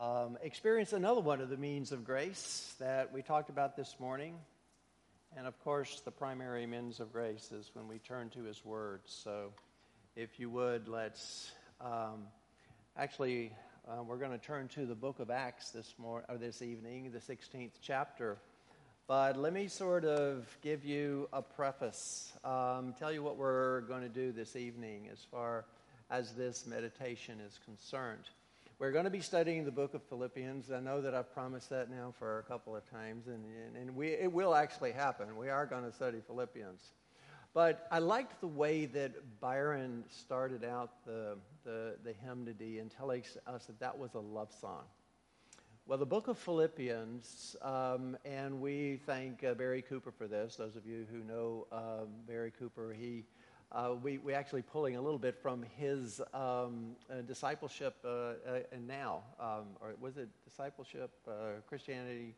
um, experience another one of the means of grace that we talked about this morning. And of course, the primary means of grace is when we turn to His Word. So, if you would, let's um, actually, uh, we're going to turn to the book of Acts this, mor- or this evening, the 16th chapter. But let me sort of give you a preface, um, tell you what we're going to do this evening as far as this meditation is concerned. We're going to be studying the book of Philippians. I know that I've promised that now for a couple of times, and, and, and we, it will actually happen. We are going to study Philippians. But I liked the way that Byron started out the, the, the hymnody and telling us that that was a love song. Well, the book of Philippians, um, and we thank uh, Barry Cooper for this. Those of you who know um, Barry Cooper, he, uh, we, we actually pulling a little bit from his um, uh, discipleship uh, uh, and now, um, or was it discipleship, uh, Christianity?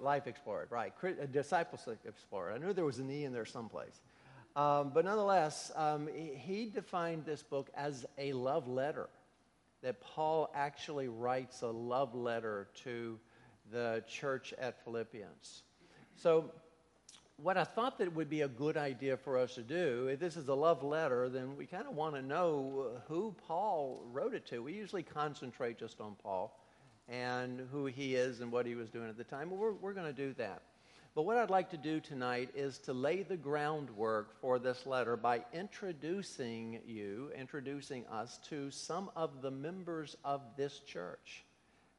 Life Explored, right. Discipleship Explored. I knew there was an E in there someplace. Um, but nonetheless, um, he defined this book as a love letter that Paul actually writes a love letter to the church at Philippians. So, what I thought that would be a good idea for us to do, if this is a love letter, then we kind of want to know uh, who Paul wrote it to. We usually concentrate just on Paul and who he is and what he was doing at the time. Well, we're, we're going to do that. But what I'd like to do tonight is to lay the groundwork for this letter by introducing you, introducing us to some of the members of this church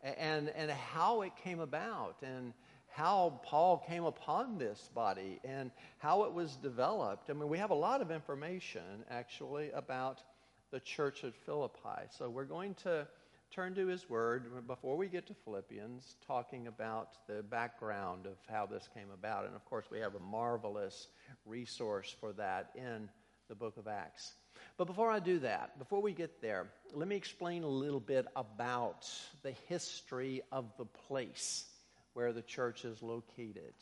and, and how it came about and how Paul came upon this body and how it was developed. I mean, we have a lot of information actually about the church at Philippi. So we're going to turn to his word before we get to Philippians, talking about the background of how this came about. And of course, we have a marvelous resource for that in the book of Acts. But before I do that, before we get there, let me explain a little bit about the history of the place where the church is located.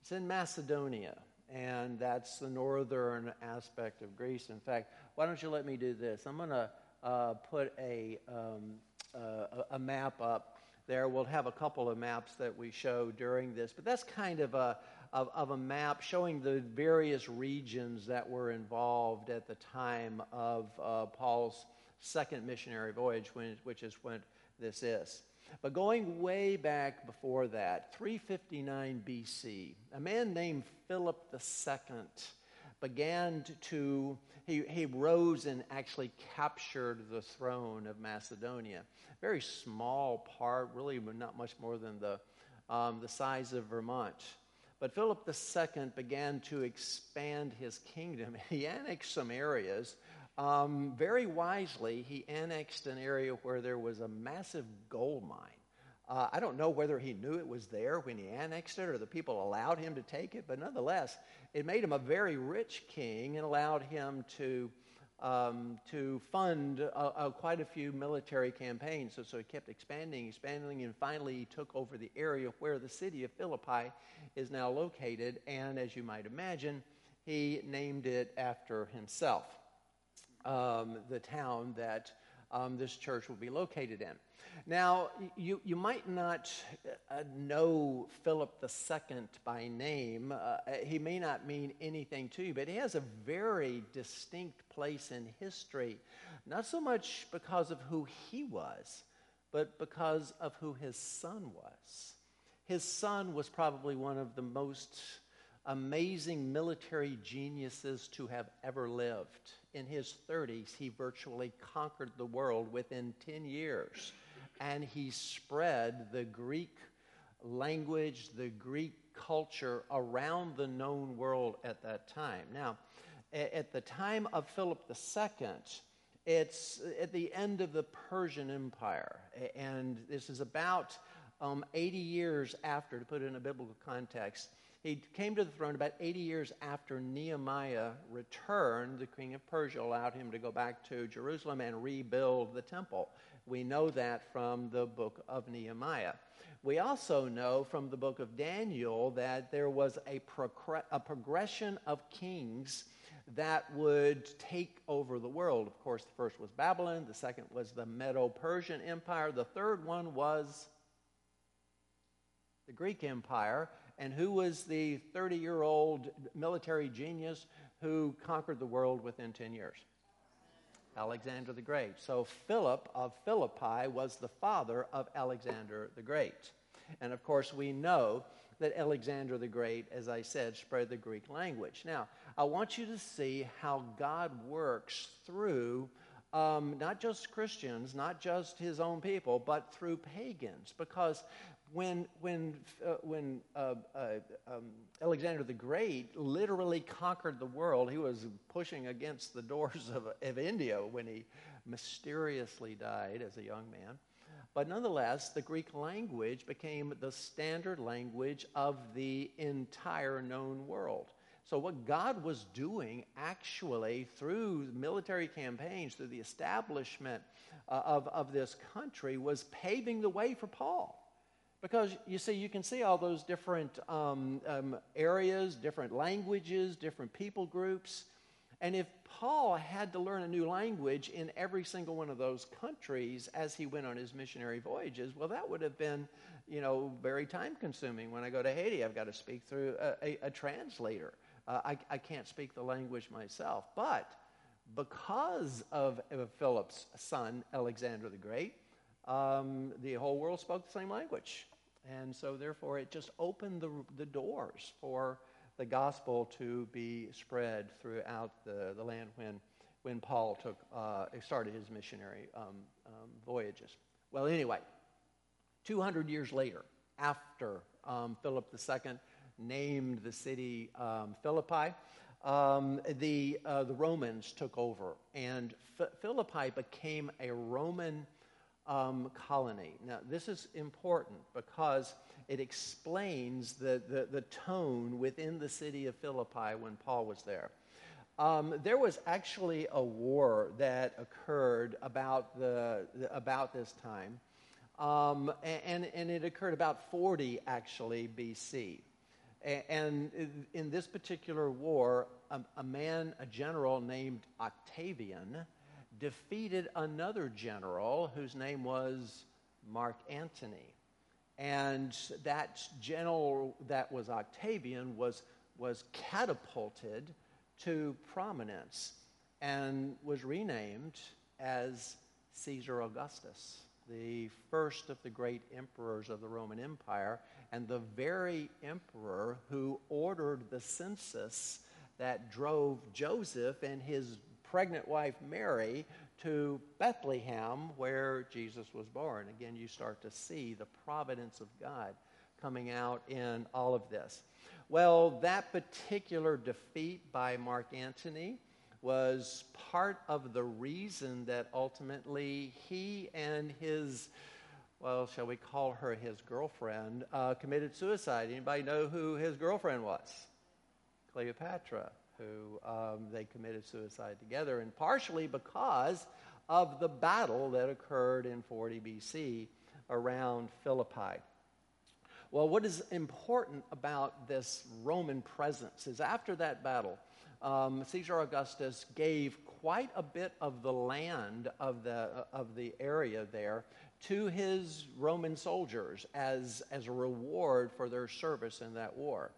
It's in Macedonia, and that's the northern aspect of Greece. In fact, why don't you let me do this? I'm going to uh, put a, um, uh, a map up there. We'll have a couple of maps that we show during this, but that's kind of a, of, of, a map showing the various regions that were involved at the time of uh, Paul's second missionary voyage, when, which is when this is. But going way back before that, 359 BC, a man named Philip II began to, he, he rose and actually captured the throne of Macedonia. Very small part, really not much more than the, um, the size of Vermont. But Philip II began to expand his kingdom. He annexed some areas. Um, very wisely, he annexed an area where there was a massive gold mine. Uh, I don't know whether he knew it was there when he annexed it or the people allowed him to take it, but nonetheless, it made him a very rich king and allowed him to, um, to fund quite a few military campaigns. So, so he kept expanding, expanding, and finally he took over the area where the city of Philippi is now located. And as you might imagine, he named it after himself, um, the town that um, this church will be located in. Now, you, you might not uh, know Philip II by name. Uh, he may not mean anything to you, but he has a very distinct place in history, not so much because of who he was, but because of who his son was. His son was probably one of the most amazing military geniuses to have ever lived. In his 30s, he virtually conquered the world within 10 years and he spread the Greek language, the Greek culture around the known world at that time. Now, at the time of Philip II, it's at the end of the Persian Empire, and this is about um, 80 years after, to put it in a biblical context. He came to the throne about 80 years after Nehemiah returned. The king of Persia allowed him to go back to Jerusalem and rebuild the temple. We know that from the book of Nehemiah. We also know from the book of Daniel that there was a, progr- a progression of kings that would take over the world. Of course, the first was Babylon, the second was the Medo Persian Empire, the third one was the Greek Empire. And who was the 30 year old military genius who conquered the world within 10 years? Alexander the Great. So Philip of Philippi was the father of Alexander the Great. And of course, we know that Alexander the Great, as I said, spread the Greek language. Now, I want you to see how God works through um, not just Christians, not just his own people, but through pagans. Because when, when, uh, when uh, uh, um, Alexander the Great literally conquered the world, he was pushing against the doors of, of India when he mysteriously died as a young man. But nonetheless, the Greek language became the standard language of the entire known world. So, what God was doing actually through military campaigns, through the establishment uh, of, of this country, was paving the way for Paul. Because you see, you can see all those different um, um, areas, different languages, different people groups. And if Paul had to learn a new language in every single one of those countries as he went on his missionary voyages, well, that would have been, you know, very time consuming. When I go to Haiti, I've got to speak through a, a, a translator. Uh, I, I can't speak the language myself. But because of, Philip's son, Alexander the Great, um, the whole world spoke the same language. And so, therefore, it just opened the, the doors for the gospel to be spread throughout the, the land when, when Paul took, uh, started his missionary um, um, voyages. Well, anyway, 200 years later, after um, Philip II named the city um, Philippi, um, the, uh, the Romans took over, and F- Philippi became a Roman um, colony. Now, this is important because it explains the, the, the, tone within the city of Philippi when Paul was there. Um, there was actually a war that occurred about, the, the about this time, um, and, and it occurred about 40 actually BC. And in this particular war, a, a man, a general named Octavian, defeated another general whose name was Mark Antony. And that general that was Octavian was, was catapulted to prominence and was renamed as Caesar Augustus, the first of the great emperors of the Roman Empire, and the very emperor who ordered the census that drove Joseph and his pregnant wife Mary to Bethlehem, where Jesus was born. Again, you start to see the providence of God coming out in all of this. Well, that particular defeat by Mark Antony was part of the reason that ultimately he and his well, shall we call her his girlfriend, uh, committed suicide. Anybody know who his girlfriend was? Cleopatra who um, they committed suicide together, and partially because of the battle that occurred in 40 BC around Philippi. Well, what is important about this Roman presence is after that battle, um, Caesar Augustus gave quite a bit of the land of the, of the area there to his Roman soldiers as, as a reward for their service in that war.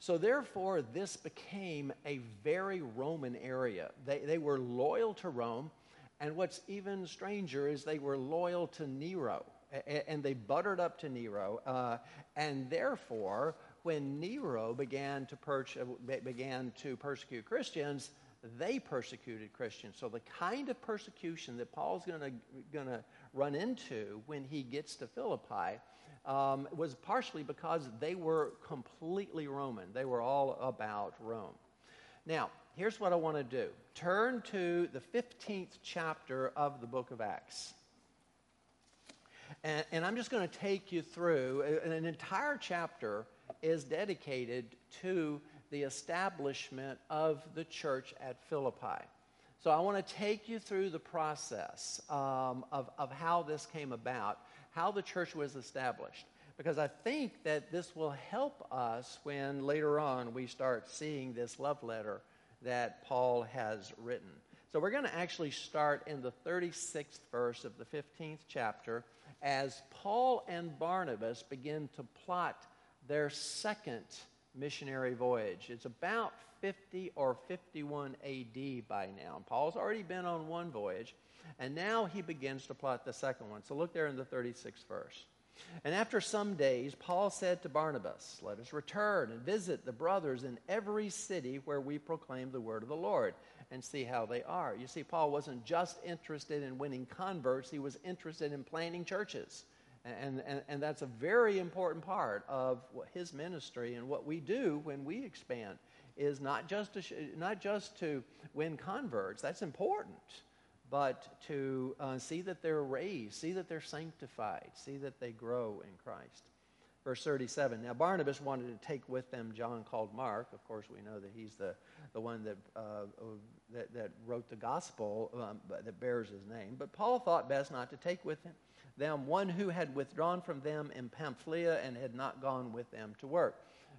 So, therefore, this became a very Roman area. They, they were loyal to Rome, and what's even stranger is they were loyal to Nero, and they buttered up to Nero. Uh, and therefore, when Nero began to, per- began to persecute Christians, they persecuted Christians. So, the kind of persecution that Paul's going to run into when he gets to Philippi um, was partially because they were completely Roman. They were all about Rome. Now, here's what I want to do turn to the 15th chapter of the book of Acts. And, and I'm just going to take you through an entire chapter is dedicated to the establishment of the church at Philippi. So I want to take you through the process um, of, of how this came about how the church was established. Because I think that this will help us when later on we start seeing this love letter that Paul has written. So we're going to actually start in the 36th verse of the 15th chapter as Paul and Barnabas begin to plot their second missionary voyage. It's about 50 or 51 AD by now. Paul's already been on one voyage, and now he begins to plot the second one. So look there in the 36th verse. And after some days, Paul said to Barnabas, Let us return and visit the brothers in every city where we proclaim the word of the Lord and see how they are. You see, Paul wasn't just interested in winning converts, he was interested in planting churches. And, and, and that's a very important part of his ministry and what we do when we expand is not just to, not just to win converts, that's important, but to uh, see that they're raised, see that they're sanctified, see that they grow in Christ. Verse 37 Now Barnabas wanted to take with them John called Mark. Of course, we know that he's the, the one that, uh, that, that, wrote the gospel um, that bears his name. But Paul thought best not to take with him them one who had withdrawn from them in Pamphylia and had not gone with them to work.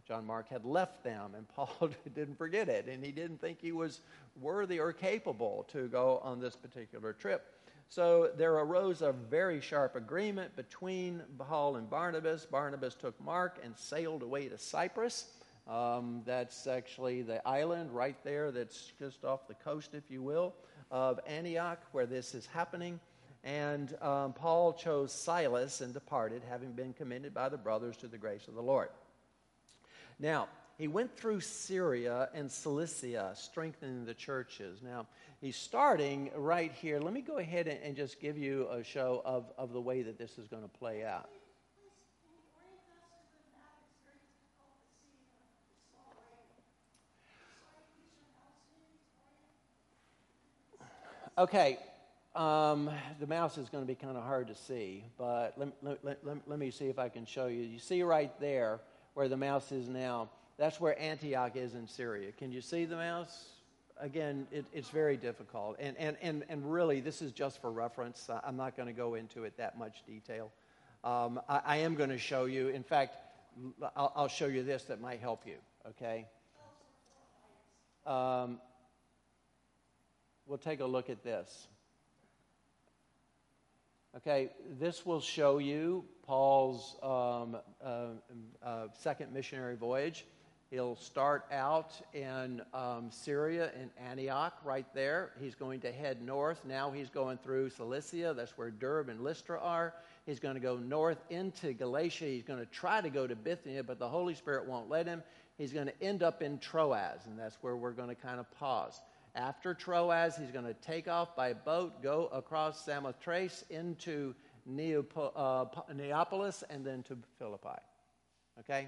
John Mark had left them, and Paul didn't forget it, and he didn't think he was worthy or capable to go on this particular trip. So there arose a very sharp agreement between Paul and Barnabas. Barnabas took Mark and sailed away to Cyprus. Um, that's actually the island right there that's just off the coast, if you will, of Antioch, where this is happening. And um, Paul chose Silas and departed, having been commended by the brothers to the grace of the Lord. Now, he went through Syria and Cilicia, strengthening the churches. Now, he's starting right here. Let me go ahead and, just give you a show of, of the way that this is going to play out. Okay, um, the mouse is going to be kind of hard to see, but let, let, let, let, me see if I can show you. You see right there where the mouse is now, that's where Antioch is in Syria. Can you see the mouse? Again, it, it's very difficult. And, and, and, and really, this is just for reference. I'm not going to go into it that much detail. Um, I, I, am going to show you, in fact, I'll, I'll, show you this that might help you, okay? Um, we'll take a look at this. Okay, this will show you Paul's um, uh, uh, second missionary voyage. He'll start out in um, Syria, in Antioch, right there. He's going to head north. Now he's going through Cilicia. That's where Derb and Lystra are. He's going to go north into Galatia. He's going to try to go to Bithynia, but the Holy Spirit won't let him. He's going to end up in Troas, and that's where we're going to kind of pause. After Troas, he's going to take off by boat, go across Samothrace into uh, Neapolis, and then to Philippi. Okay?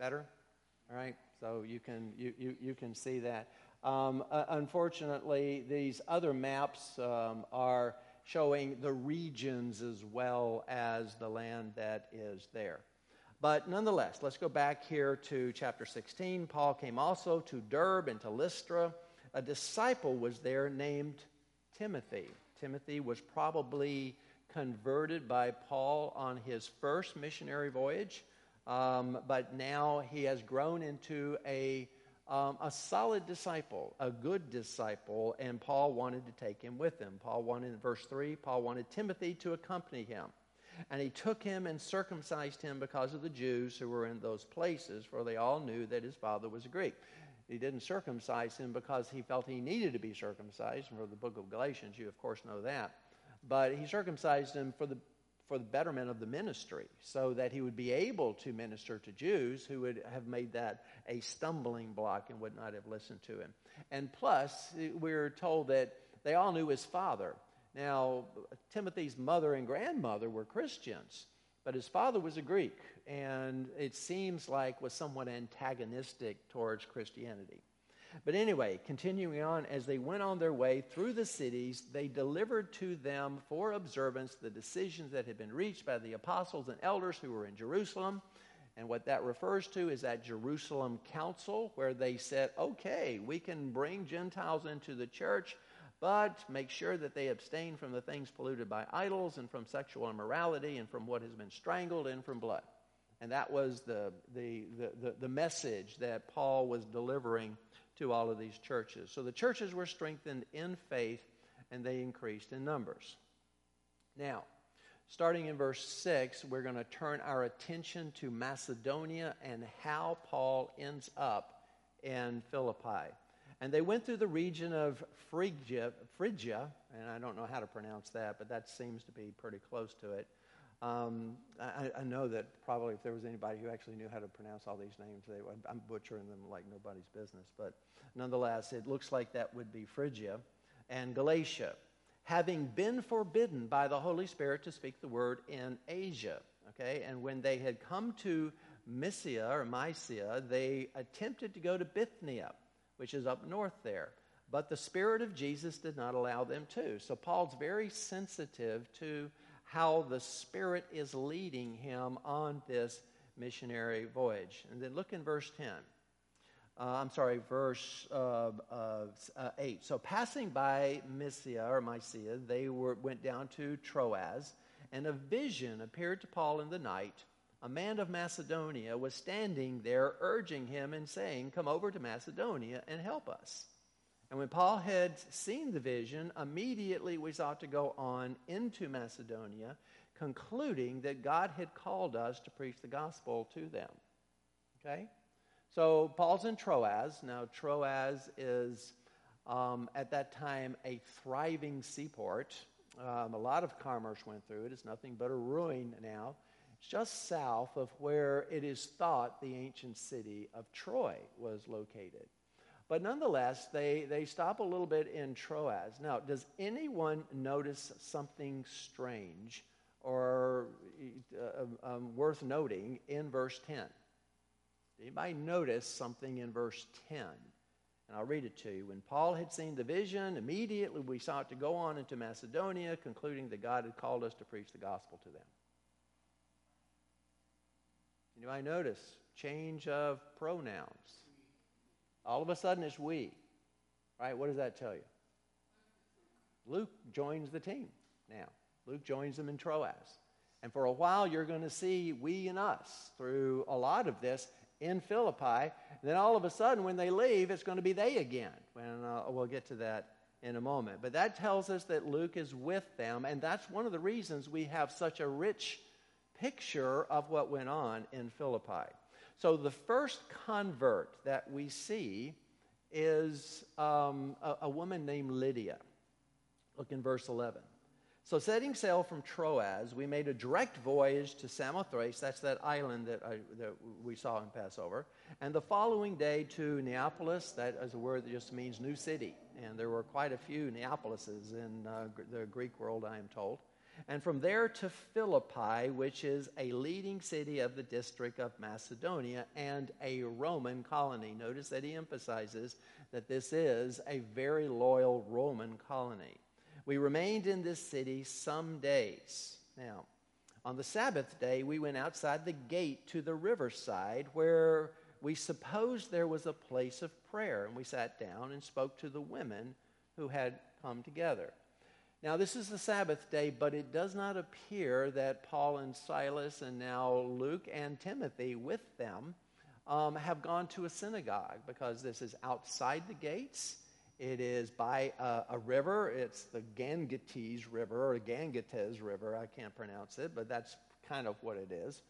Better? All right? So you can, you, you, you can see that. Um, uh, unfortunately, these other maps um, are showing the regions as well as the land that is there. But nonetheless, let's go back here to chapter 16. Paul came also to Derb and to Lystra a disciple was there named Timothy. Timothy was probably converted by Paul on his first missionary voyage, um, but now he has grown into a, um, a solid disciple, a good disciple, and Paul wanted to take him with him. Paul wanted, in verse 3, Paul wanted Timothy to accompany him. And he took him and circumcised him because of the Jews who were in those places, for they all knew that his father was a Greek. He didn't circumcise him because he felt he needed to be circumcised. And From the book of Galatians, you of course know that. But he circumcised him for the for the betterment of the ministry, so that he would be able to minister to Jews who would have made that a stumbling block and would not have listened to him. And plus, we're told that they all knew his father. Now, Timothy's mother and grandmother were Christians, but his father was a Greek, and it seems like was somewhat antagonistic towards Christianity. But anyway, continuing on, as they went on their way through the cities, they delivered to them for observance the decisions that had been reached by the apostles and elders who were in Jerusalem. And what that refers to is that Jerusalem council, where they said, okay, we can bring Gentiles into the church, but make sure that they abstain from the things polluted by idols and from sexual immorality and from what has been strangled and from blood. And that was the, the, the, the, message that Paul was delivering to all of these churches. So the churches were strengthened in faith and they increased in numbers. Now, starting in verse 6, we're going to turn our attention to Macedonia and how Paul ends up in Philippi. And they went through the region of Phrygia, Phrygia, and I don't know how to pronounce that, but that seems to be pretty close to it. Um, I, I, know that probably if there was anybody who actually knew how to pronounce all these names, they, I'm butchering them like nobody's business. But nonetheless, it looks like that would be Phrygia and Galatia, having been forbidden by the Holy Spirit to speak the word in Asia. Okay, and when they had come to Mysia or Mysia, they attempted to go to Bithynia, which is up north there. But the Spirit of Jesus did not allow them to. So Paul's very sensitive to how the Spirit is leading him on this missionary voyage. And then look in verse 10. Uh, I'm sorry, verse uh, uh, 8. So passing by Mysia or Mysia, they were, went down to Troas, and a vision appeared to Paul in the night. A man of Macedonia was standing there, urging him and saying, Come over to Macedonia and help us. And when Paul had seen the vision, immediately we sought to go on into Macedonia, concluding that God had called us to preach the gospel to them. Okay? So Paul's in Troas. Now, Troas is um, at that time a thriving seaport. Um, a lot of commerce went through it. It's nothing but a ruin now. It's just south of where it is thought the ancient city of Troy was located. But nonetheless, they, they stop a little bit in Troas. Now, does anyone notice something strange or uh, um, worth noting in verse 10? Anybody notice something in verse 10? And I'll read it to you. When Paul had seen the vision, immediately we sought to go on into Macedonia, concluding that God had called us to preach the gospel to them. Anybody notice change of pronouns? All of a sudden it's we. Right? What does that tell you? Luke joins the team now. Luke joins them in Troas. And for a while, you're going to see we and us through a lot of this in Philippi. And then all of a sudden, when they leave, it's going to be they again. And uh, we'll get to that in a moment. But that tells us that Luke is with them. And that's one of the reasons we have such a rich picture of what went on in Philippi. So the first convert that we see is um, a, a woman named Lydia. Look in verse 11. So, setting sail from Troas, we made a direct voyage to Samothrace, that's that island that, I, that we saw in Passover, and the following day to Neapolis, that is a word that just means new city. And there were quite a few Neapolises in uh, the Greek world, I am told and from there to Philippi, which is a leading city of the district of Macedonia and a Roman colony. Notice that he emphasizes that this is a very loyal Roman colony. We remained in this city some days. Now, on the Sabbath day, we went outside the gate to the riverside where we supposed there was a place of prayer, and we sat down and spoke to the women who had come together. Now, this is the Sabbath day, but it does not appear that Paul and Silas, and now Luke and Timothy with them, um, have gone to a synagogue because this is outside the gates. It is by a, a river. It's the Gangetes River or Gangetes River. I can't pronounce it, but that's kind of what it is.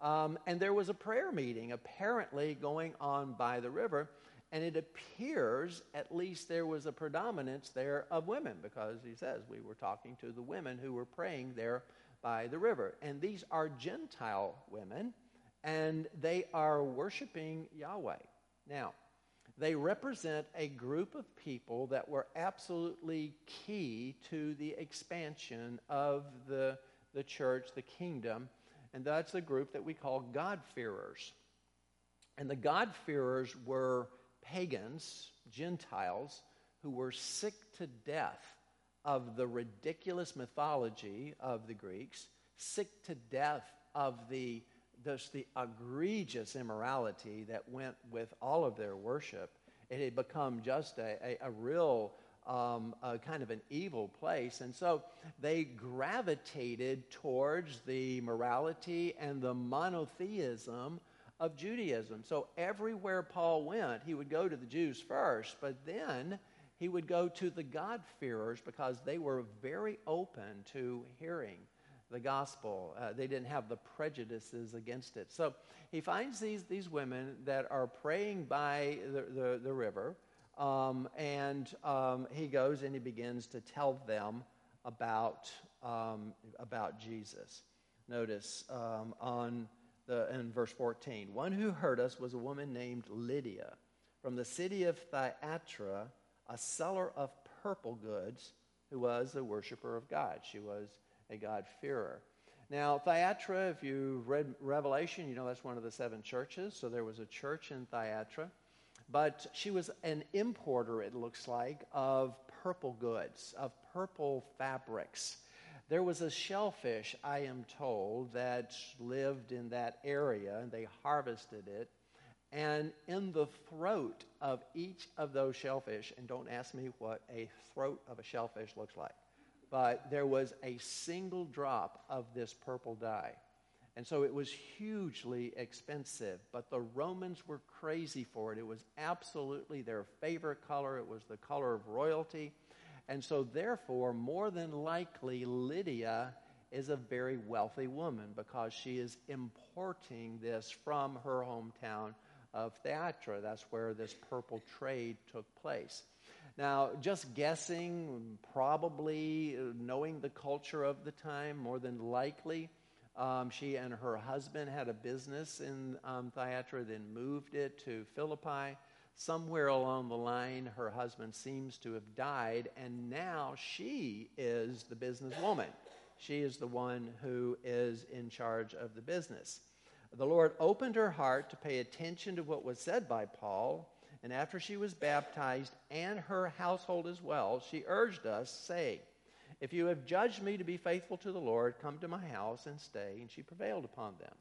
Um, and there was a prayer meeting apparently going on by the river. And it appears, at least, there was a predominance there of women because he says we were talking to the women who were praying there by the river. And these are Gentile women, and they are worshiping Yahweh. Now, they represent a group of people that were absolutely key to the expansion of the, the church, the kingdom, and that's a group that we call God-fearers. And the God-fearers were pagans, Gentiles, who were sick to death of the ridiculous mythology of the Greeks, sick to death of the, just the egregious immorality that went with all of their worship. It had become just a, a, a real um, a kind of an evil place. And so they gravitated towards the morality and the monotheism of Judaism. So everywhere Paul went, he would go to the Jews first, but then he would go to the God-fearers because they were very open to hearing the gospel. Uh, they didn't have the prejudices against it. So he finds these, these women that are praying by the, the, the river, um, and um, he goes and he begins to tell them about, um, about Jesus. Notice um, on the, in verse 14 one who heard us was a woman named Lydia from the city of Thyatira, a seller of purple goods, who was a worshiper of God. She was a God-fearer. Now, Thyatira, if you read Revelation, you know that's one of the seven churches. So there was a church in Thyatira. But she was an importer, it looks like, of purple goods, of purple fabrics. There was a shellfish, I am told, that lived in that area, and they harvested it. And in the throat of each of those shellfish, and don't ask me what a throat of a shellfish looks like, but there was a single drop of this purple dye. And so it was hugely expensive, but the Romans were crazy for it. It was absolutely their favorite color, it was the color of royalty. And so, therefore, more than likely, Lydia is a very wealthy woman because she is importing this from her hometown of Thyatira. That's where this purple trade took place. Now, just guessing, probably knowing the culture of the time, more than likely, um, she and her husband had a business in um, then moved it to Philippi. Somewhere along the line, her husband seems to have died, and now she is the businesswoman. She is the one who is in charge of the business. The Lord opened her heart to pay attention to what was said by Paul and after she was baptized, and her household as well, she urged us, saying, If you have judged me to be faithful to the Lord, come to my house and stay. And she prevailed upon them.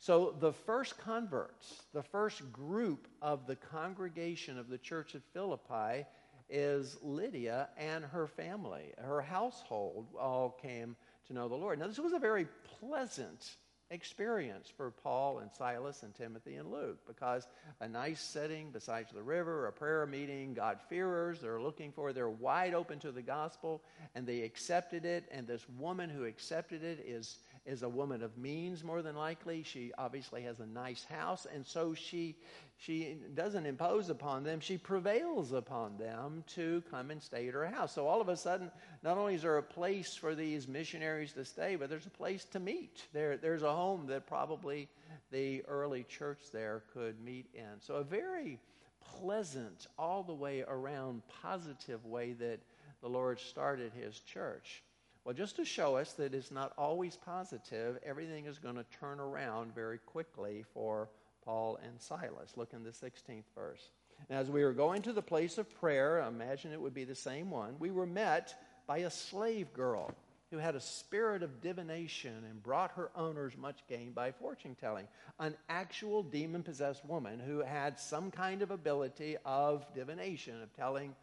So the first converts, the first group of the congregation of the church at Philippi is Lydia and her family. Her household all came to know the Lord. Now, this was a very pleasant experience for Paul and Silas and Timothy and Luke because a nice setting besides the river, a prayer meeting, God-fearers, they're looking for, they're wide open to the gospel and they accepted it. And this woman who accepted it is, is a woman of means more than likely. She obviously has a nice house and so she, she doesn't impose upon them, she prevails upon them to come and stay at her house. So all of a sudden, not only is there a place for these missionaries to stay, but there's a place to meet. There, there's a home that probably the early church there could meet in. So a very pleasant, all the way around positive way that the Lord started his church. Well, just to show us that it's not always positive, everything is going to turn around very quickly for Paul and Silas. Look in the 16th verse. And as we were going to the place of prayer, I imagine it would be the same one, we were met by a slave girl who had a spirit of divination and brought her owners much gain by fortune telling. An actual demon possessed woman who had some kind of ability of divination, of telling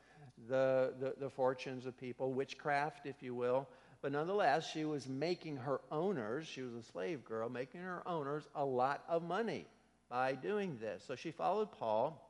the, the, the fortunes of people, witchcraft, if you will. But nonetheless, she was making her owners, she was a slave girl, making her owners a lot of money by doing this. So she followed Paul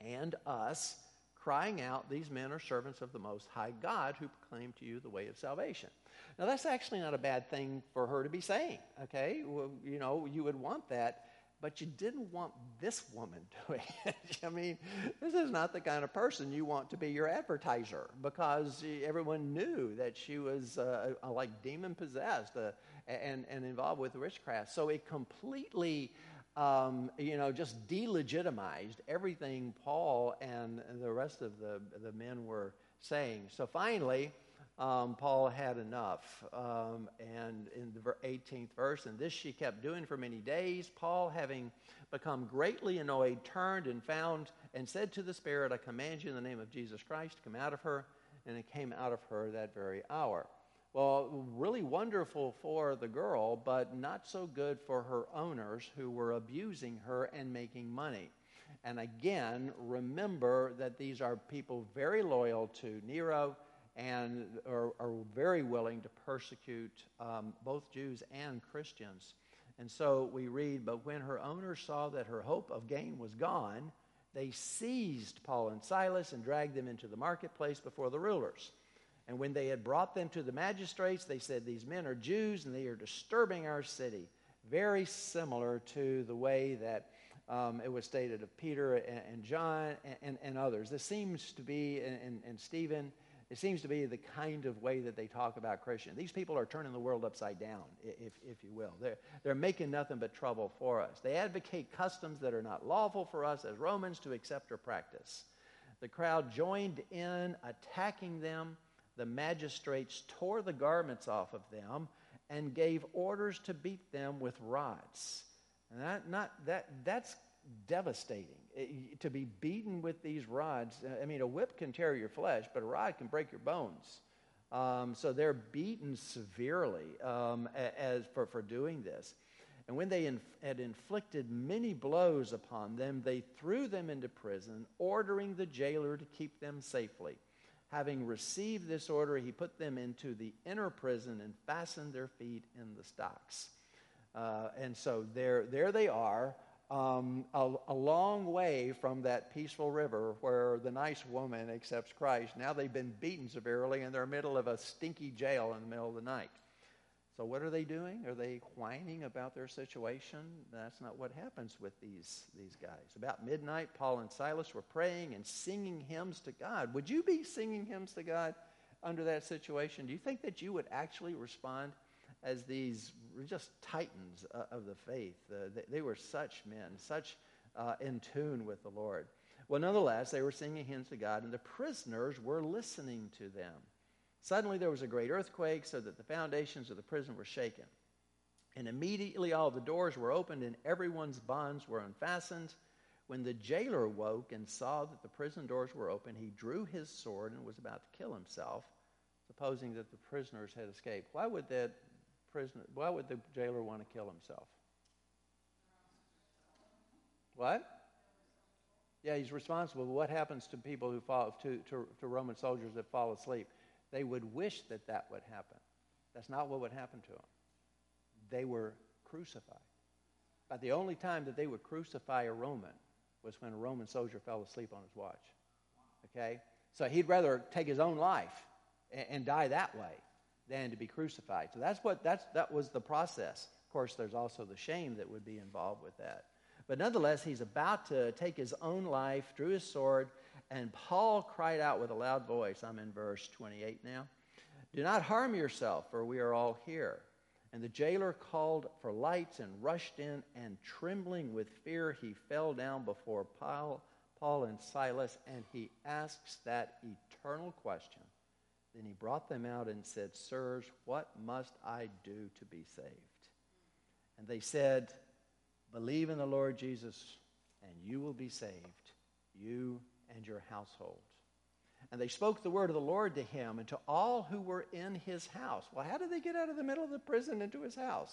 and us, crying out, These men are servants of the Most High God who proclaim to you the way of salvation. Now, that's actually not a bad thing for her to be saying, okay? Well, you know, you would want that, but you didn't want this woman doing it. I mean, this is not the kind of person you want to be your advertiser because everyone knew that she was uh, like demon possessed uh, and, and involved with witchcraft. So it completely um, you know, just delegitimized everything Paul and the rest of the, the men were saying. So finally, um, Paul had enough. Um, and in the 18th verse, and this she kept doing for many days. Paul, having become greatly annoyed, turned and found and said to the Spirit, I command you in the name of Jesus Christ come out of her. And it came out of her that very hour. Well, really wonderful for the girl, but not so good for her owners who were abusing her and making money. And again, remember that these are people very loyal to Nero and are, are very willing to persecute um, both Jews and Christians. And so we read, But when her owners saw that her hope of gain was gone, they seized Paul and Silas and dragged them into the marketplace before the rulers. And when they had brought them to the magistrates, they said, These men are Jews and they are disturbing our city. Very similar to the way that um, it was stated of Peter and, and John and, and, and, others. This seems to be, and, Stephen, it seems to be the kind of way that they talk about Christians. These people are turning the world upside down, if, if you will. They're, they're making nothing but trouble for us. They advocate customs that are not lawful for us as Romans to accept or practice. The crowd joined in attacking them. The magistrates tore the garments off of them and gave orders to beat them with rods. And that, not, that, that's devastating. It, to be beaten with these rods, I mean, a whip can tear your flesh, but a rod can break your bones. Um, so they're beaten severely um, as for, for doing this. And when they inf- had inflicted many blows upon them, they threw them into prison, ordering the jailer to keep them safely. Having received this order, he put them into the inner prison and fastened their feet in the stocks. Uh, and so there, there they are, um, a, a, long way from that peaceful river where the nice woman accepts Christ. Now they've been beaten severely and they're in the middle of a stinky jail in the middle of the night. So what are they doing? Are they whining about their situation? That's not what happens with these, these guys. About midnight, Paul and Silas were praying and singing hymns to God. Would you be singing hymns to God under that situation? Do you think that you would actually respond as these just titans of the faith. Uh, they, they, were such men, such uh, in tune with the Lord. Well, nonetheless, they were singing hymns to God, and the prisoners were listening to them. Suddenly, there was a great earthquake, so that the foundations of the prison were shaken. And immediately, all the doors were opened, and everyone's bonds were unfastened. When the jailer woke and saw that the prison doors were open, he drew his sword and was about to kill himself, supposing that the prisoners had escaped. Why would that prisoner, why would the jailer want to kill himself? What? Yeah, he's responsible. What happens to people who fall to, to, to Roman soldiers that fall asleep? They would wish that that would happen. That's not what would happen to them. They were crucified. But the only time that they would crucify a Roman was when a Roman soldier fell asleep on his watch. Okay? So he'd rather take his own life and, and die that way than to be crucified. So that's what that's that was the process. Of course, there's also the shame that would be involved with that. But nonetheless, he's about to take his own life, drew his sword, and Paul cried out with a loud voice. I'm in verse 28 now. Do not harm yourself, for we are all here. And the jailer called for lights and rushed in, and trembling with fear, he fell down before Paul, Paul and Silas, and he asks that eternal question then he brought them out and said, Sirs, what must I do to be saved? And they said, Believe in the Lord Jesus, and you will be saved, you and your household. And they spoke the word of the Lord to him and to all who were in his house. Well, how did they get out of the middle of the prison into his house?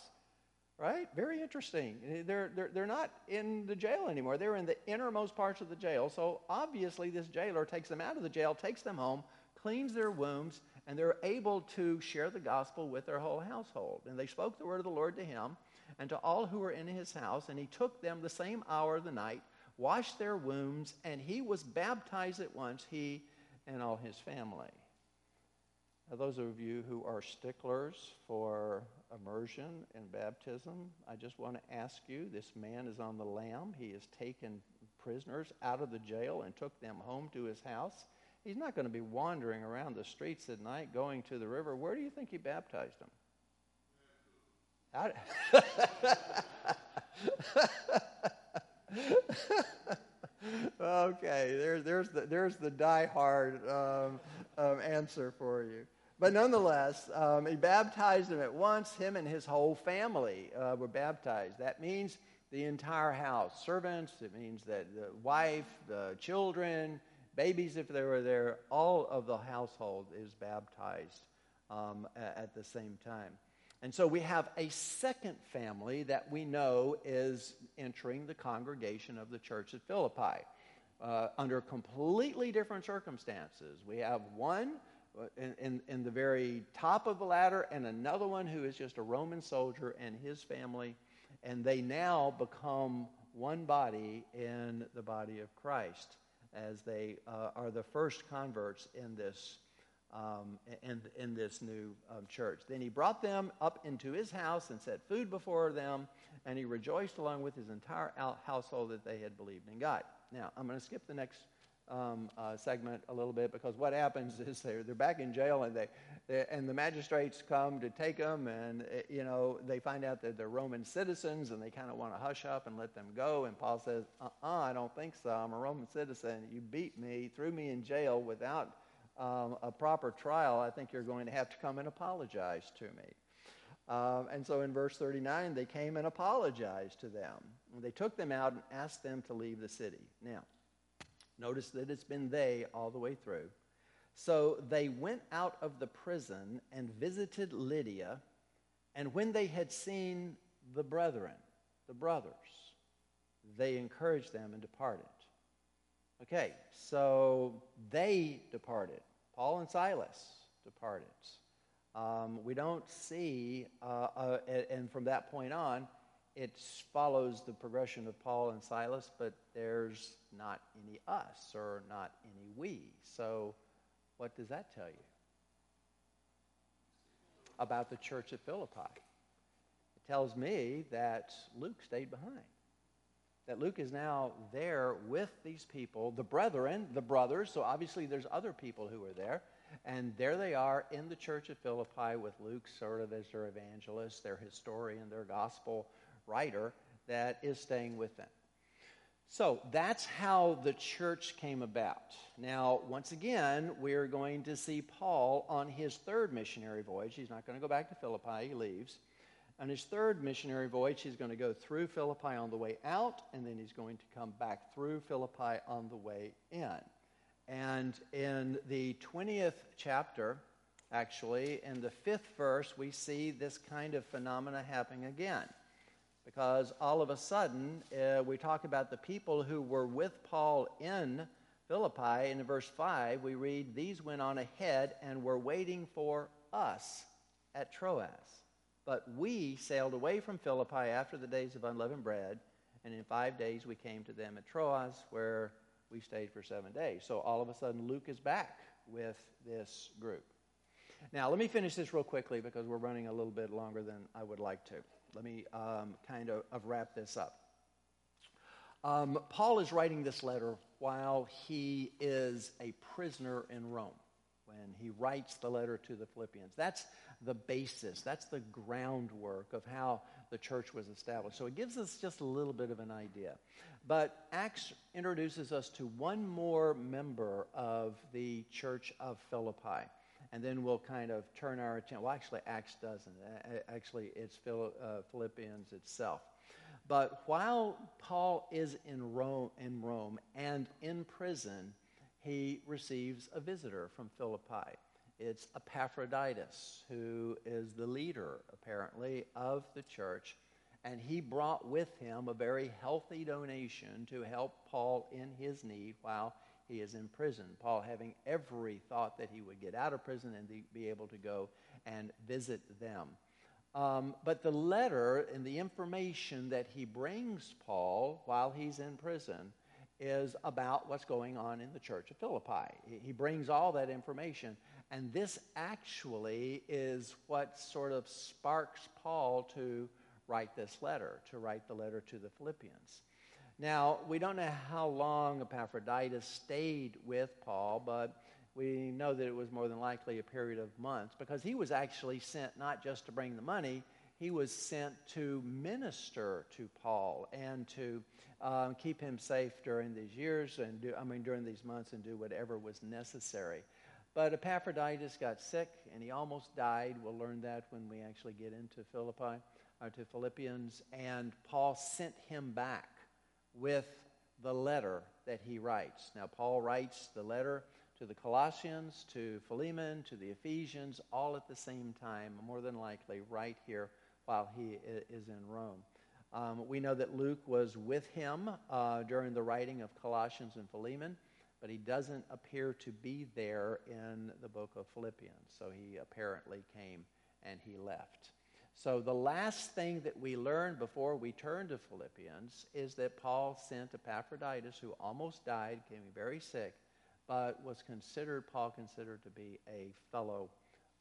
Right? Very interesting. They're, they're, they're not in the jail anymore. They're in the innermost parts of the jail. So obviously, this jailer takes them out of the jail, takes them home, cleans their wombs, and they're able to share the gospel with their whole household. And they spoke the word of the Lord to him and to all who were in his house, and he took them the same hour of the night, washed their wounds, and he was baptized at once, he and all his family. Now, those of you who are sticklers for immersion and baptism, I just want to ask you this man is on the lam. He has taken prisoners out of the jail and took them home to his house. He's not going to be wandering around the streets at night going to the river. Where do you think he baptized them? okay, there, there's the, there's the die-hard um, um, answer for you. But nonetheless, um, he baptized them at once. Him and his whole family uh, were baptized. That means the entire house servants, it means that the wife, the children, babies, if they were there, all of the household is baptized um, at the same time. And so we have a second family that we know is entering the congregation of the church at Philippi uh, under completely different circumstances. We have one uh, in, in, in, the very top of the ladder and another one who is just a Roman soldier and his family And they now become one body in the body of Christ as they uh, are the first converts in this um, in, in this new um, church. Then he brought them up into his house and set food before them, and he rejoiced along with his entire household that they had believed in God. Now, I'm going to skip the next um, uh, segment a little bit because what happens is they're, they're back in jail and they, they, and the magistrates come to take them and uh, you know they find out that they're Roman citizens and they kind of want to hush up and let them go and Paul says uh-uh I don't think so. I'm a Roman citizen. You beat me threw me in jail without um, a proper trial. I think you're going to have to come and apologize to me. Um, and so in verse 39 they came and apologized to them. They took them out and asked them to leave the city. Now Notice that it's been they all the way through. So they went out of the prison and visited Lydia, and when they had seen the brethren, the brothers, they encouraged them and departed. Okay, so they departed. Paul and Silas departed. Um, we don't see, uh, uh, and from that point on, it follows the progression of Paul and Silas, but there's not any us or not any we. So, what does that tell you about the church at Philippi? It tells me that Luke stayed behind. That Luke is now there with these people, the brethren, the brothers. So, obviously, there's other people who are there. And there they are in the church at Philippi with Luke sort of as their evangelist, their historian, their gospel writer that is staying with them. So that's how the church came about. Now, once again, we're going to see Paul on his third missionary voyage. He's not going to go back to Philippi, he leaves. On his third missionary voyage, he's going to go through Philippi on the way out, and then he's going to come back through Philippi on the way in. And in the 20th chapter, actually, in the fifth verse, we see this kind of phenomena happening again because all of a sudden uh, we talk about the people who were with Paul in Philippi. In verse 5, we read, These went on ahead and were waiting for us at Troas. But we sailed away from Philippi after the days of unleavened bread, and in five days we came to them at Troas, where we stayed for seven days. So all of a sudden, Luke is back with this group. Now, let me finish this real quickly because we're running a little bit longer than I would like to. Let me um, kind of, of, wrap this up. Um, Paul is writing this letter while he is a prisoner in Rome when he writes the letter to the Philippians. That's the basis, that's the groundwork of how the church was established. So it gives us just a little bit of an idea. But Acts introduces us to one more member of the church of Philippi and then we'll kind of turn our attention. Well, actually, Acts doesn't. Actually, it's uh, Philippians itself. But while Paul is in Rome, in Rome and in prison, he receives a visitor from Philippi. It's Epaphroditus, who is the leader, apparently, of the church. And he brought with him a very healthy donation to help Paul in his need while he is in prison. Paul having every thought that he would get out of prison and be able to go and visit them. Um, but the letter and the information that he brings Paul while he's in prison is about what's going on in the church of Philippi. He brings all that information, and this actually is what sort of sparks Paul to write this letter, to write the letter to the Philippians. Now, we don't know how long Epaphroditus stayed with Paul, but we know that it was more than likely a period of months because he was actually sent not just to bring the money, he was sent to minister to Paul and to um, keep him safe during these years and do, I mean during these months and do whatever was necessary. But Epaphroditus got sick and he almost died. We'll learn that when we actually get into Philippi or to Philippians. And Paul sent him back with the letter that he writes. Now, Paul writes the letter to the Colossians, to Philemon, to the Ephesians, all at the same time, more than likely right here while he is in Rome. Um, we know that Luke was with him uh, during the writing of Colossians and Philemon, but he doesn't appear to be there in the book of Philippians. So he apparently came and he left. So, the last thing that we learned before we turn to Philippians is that Paul sent Epaphroditus, who almost died, became very sick, but was considered, Paul considered to be a fellow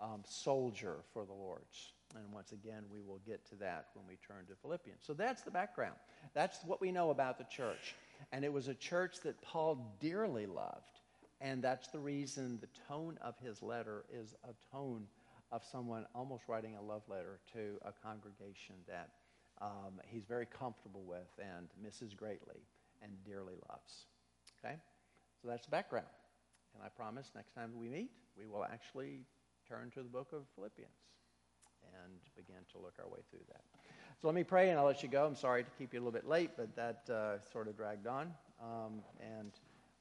um, soldier for the Lord's. And once again, we will get to that when we turn to Philippians. So that's the background. That's what we know about the church. And it was a church that Paul dearly loved. And that's the reason the tone of his letter is a tone of someone almost writing a love letter to a congregation that um, he's very comfortable with and misses greatly and dearly loves. Okay? So that's the background. And I promise next time we meet, we will actually turn to the book of Philippians and begin to look our way through that. So let me pray and I'll let you go. I'm sorry to keep you a little bit late, but that uh, sort of dragged on. Um, and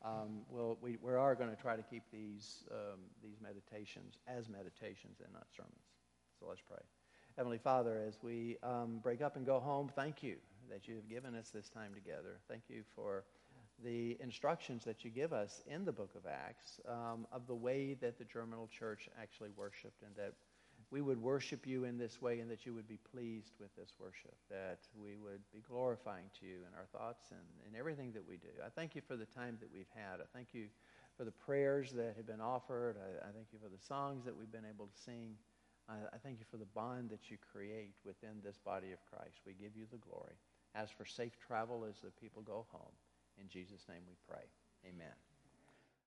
um, we'll, we, we are going to try to keep these, um, these meditations as meditations and not sermons. So let's pray. Heavenly Father, as we um, break up and go home, thank you that you have given us this time together. Thank you for the instructions that you give us in the book of Acts um, of the way that the Germinal Church actually worshiped and that we would worship you in this way and that you would be pleased with this worship, that we would be glorifying to you in our thoughts and in everything that we do. I thank you for the time that we've had. I thank you for the prayers that have been offered. I, I thank you for the songs that we've been able to sing. I, I thank you for the bond that you create within this body of Christ. We give you the glory. As for safe travel as the people go home, in Jesus' name we pray. Amen.